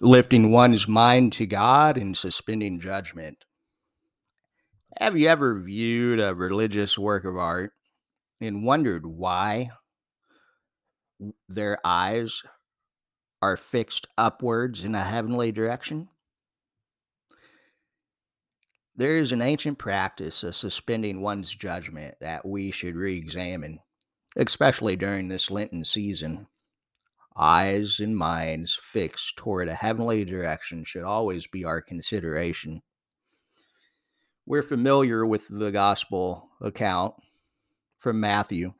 lifting one's mind to God and suspending judgment. Have you ever viewed a religious work of art and wondered why their eyes are fixed upwards in a heavenly direction? There is an ancient practice of suspending one's judgment that we should re examine, especially during this Lenten season. Eyes and minds fixed toward a heavenly direction should always be our consideration. We're familiar with the gospel account from Matthew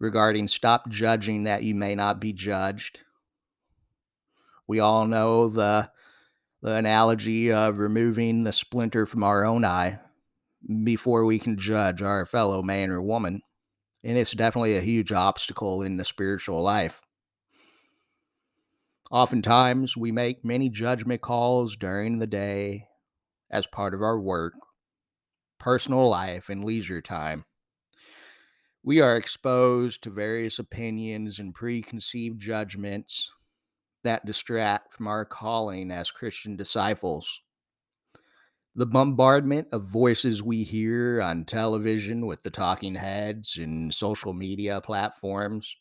regarding stop judging that you may not be judged. We all know the the analogy of removing the splinter from our own eye before we can judge our fellow man or woman. And it's definitely a huge obstacle in the spiritual life. Oftentimes, we make many judgment calls during the day as part of our work, personal life, and leisure time. We are exposed to various opinions and preconceived judgments that distract from our calling as Christian disciples. The bombardment of voices we hear on television with the talking heads and social media platforms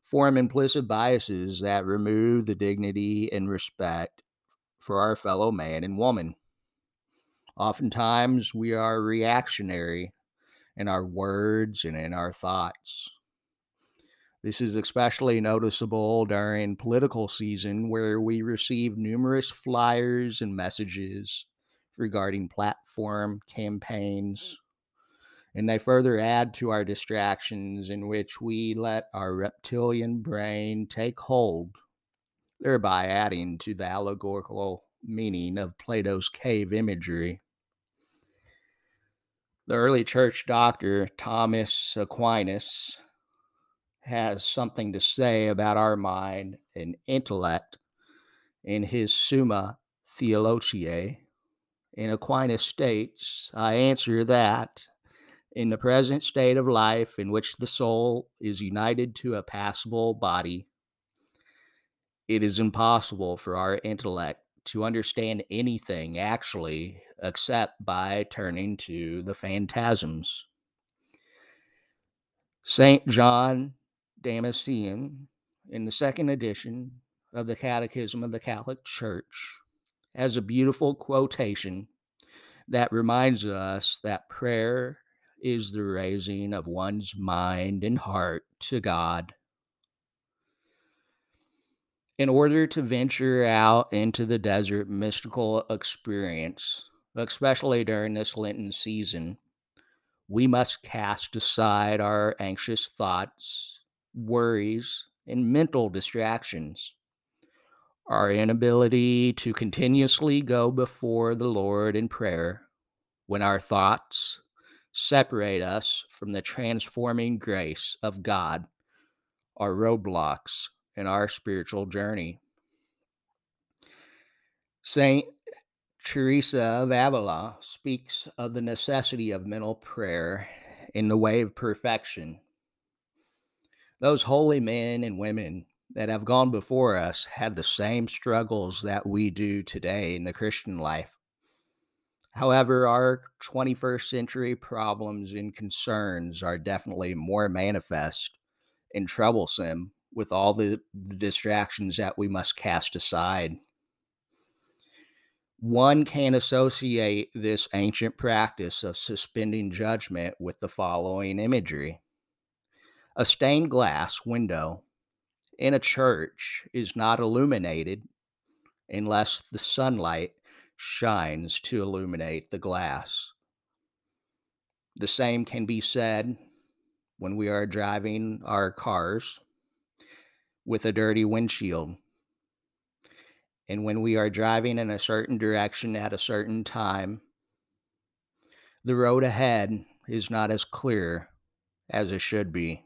form implicit biases that remove the dignity and respect for our fellow man and woman. Oftentimes, we are reactionary in our words and in our thoughts. This is especially noticeable during political season where we receive numerous flyers and messages regarding platform campaigns. Mm. And they further add to our distractions in which we let our reptilian brain take hold, thereby adding to the allegorical meaning of Plato's cave imagery. The early church doctor Thomas Aquinas has something to say about our mind and intellect in his Summa Theologiae. And Aquinas states, I answer that in the present state of life in which the soul is united to a passible body, it is impossible for our intellect to understand anything actually except by turning to the phantasms. St. John Damascene in the second edition of the Catechism of the Catholic Church has a beautiful quotation that reminds us that prayer is the raising of one's mind and heart to God. In order to venture out into the desert mystical experience, especially during this Lenten season, we must cast aside our anxious thoughts worries, and mental distractions. Our inability to continuously go before the Lord in prayer when our thoughts separate us from the transforming grace of God are roadblocks in our spiritual journey. Saint Teresa of Avila speaks of the necessity of mental prayer in the way of perfection those holy men and women that have gone before us had the same struggles that we do today in the Christian life. However, our 21st century problems and concerns are definitely more manifest and troublesome with all the, the distractions that we must cast aside. One can associate this ancient practice of suspending judgment with the following imagery a stained glass window in a church is not illuminated unless the sunlight shines to illuminate the glass. The same can be said when we are driving our cars with a dirty windshield. And when we are driving in a certain direction at a certain time, the road ahead is not as clear as it should be.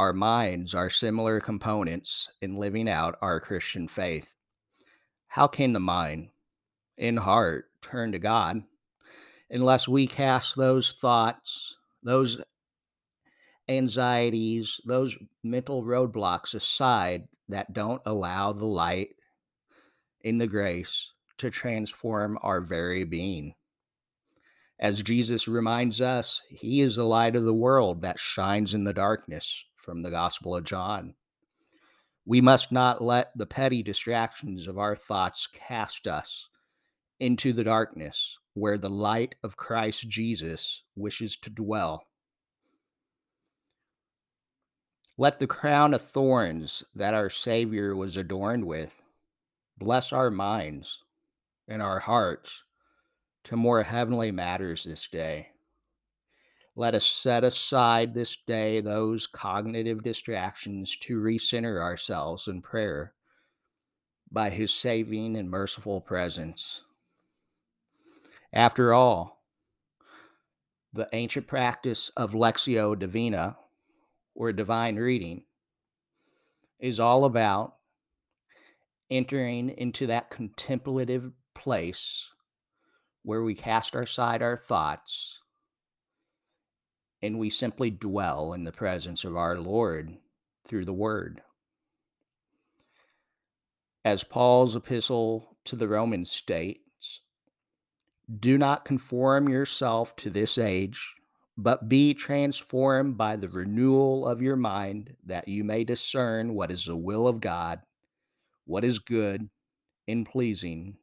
Our minds are similar components in living out our Christian faith. How can the mind and heart turn to God unless we cast those thoughts, those anxieties, those mental roadblocks aside that don't allow the light in the grace to transform our very being. As Jesus reminds us, He is the light of the world that shines in the darkness from the Gospel of John. We must not let the petty distractions of our thoughts cast us into the darkness where the light of Christ Jesus wishes to dwell. Let the crown of thorns that our Savior was adorned with bless our minds and our hearts to more heavenly matters this day. Let us set aside this day those cognitive distractions to recenter ourselves in prayer by his saving and merciful presence. After all, the ancient practice of Lectio Divina, or divine reading, is all about entering into that contemplative place where we cast aside our thoughts and we simply dwell in the presence of our Lord through the Word. As Paul's epistle to the Romans states, do not conform yourself to this age, but be transformed by the renewal of your mind, that you may discern what is the will of God, what is good and pleasing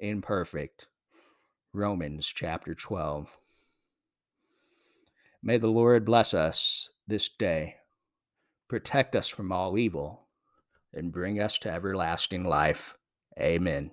and perfect. Romans chapter 12. May the Lord bless us this day, protect us from all evil, and bring us to everlasting life. Amen.